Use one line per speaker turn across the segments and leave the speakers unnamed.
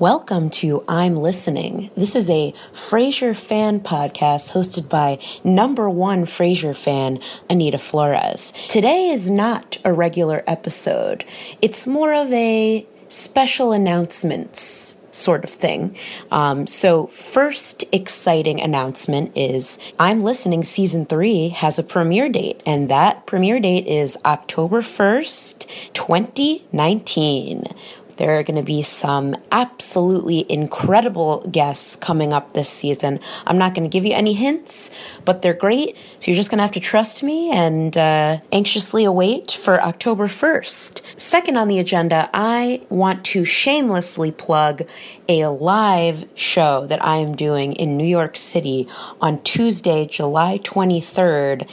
Welcome to I'm Listening. This is a Frasier fan podcast hosted by number one Frasier fan, Anita Flores. Today is not a regular episode. It's more of a special announcements sort of thing. Um, so, first exciting announcement is I'm Listening season three has a premiere date, and that premiere date is October 1st, 2019. There are going to be some absolutely incredible guests coming up this season. I'm not going to give you any hints, but they're great. So you're just going to have to trust me and uh, anxiously await for October 1st. Second on the agenda, I want to shamelessly plug a live show that I am doing in New York City on Tuesday, July 23rd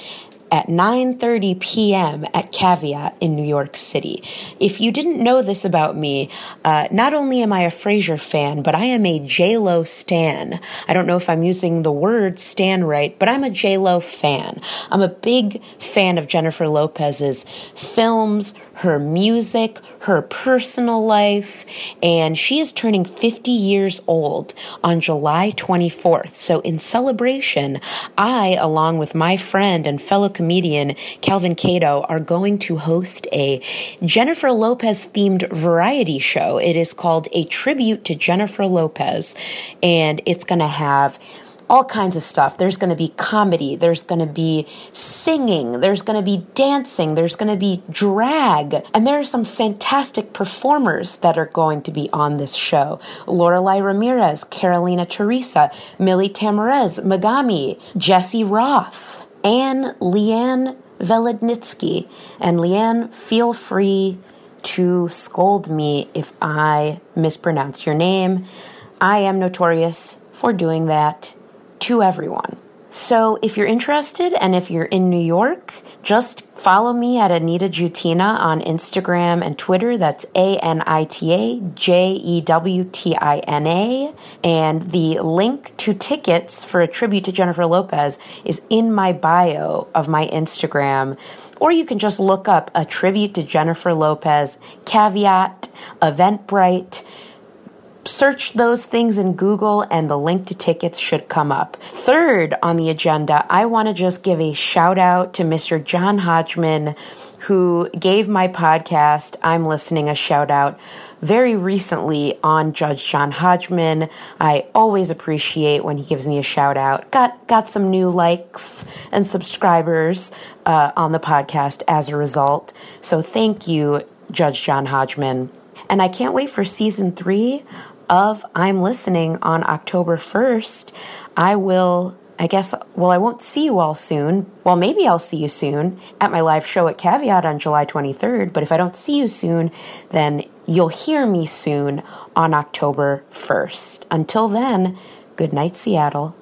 at 9:30 p.m. at Caveat in New York City. If you didn't know this about me, uh, not only am I a Frasier fan, but I am a J Lo stan. I don't know if I'm using the word stan right, but I'm a J Lo fan. I'm a big fan of Jennifer Lopez's films, her music, her personal life, and she is turning 50 years old on July 24th. So in celebration, I, along with my friend and fellow comedian Calvin Cato are going to host a Jennifer Lopez themed variety show. It is called A Tribute to Jennifer Lopez, and it's going to have all kinds of stuff. There's going to be comedy, there's going to be singing, there's going to be dancing, there's going to be drag, and there are some fantastic performers that are going to be on this show. Lorelai Ramirez, Carolina Teresa, Millie Tamarez, Megami, Jesse Roth. Anne Leanne Velodnitsky. And Leanne, feel free to scold me if I mispronounce your name. I am notorious for doing that to everyone. So if you're interested and if you're in New York, just follow me at Anita Jewtina on Instagram and Twitter. That's A N I T A J E W T I N A. And the link to tickets for a tribute to Jennifer Lopez is in my bio of my Instagram. Or you can just look up a tribute to Jennifer Lopez, caveat, Eventbrite search those things in Google and the link to tickets should come up. Third on the agenda, I want to just give a shout out to Mr. John Hodgman, who gave my podcast, I'm Listening, a shout out very recently on Judge John Hodgman. I always appreciate when he gives me a shout out. Got got some new likes and subscribers uh, on the podcast as a result. So thank you, Judge John Hodgman. And I can't wait for season three of I'm Listening on October 1st, I will, I guess, well, I won't see you all soon. Well, maybe I'll see you soon at my live show at Caveat on July 23rd. But if I don't see you soon, then you'll hear me soon on October 1st. Until then, good night, Seattle.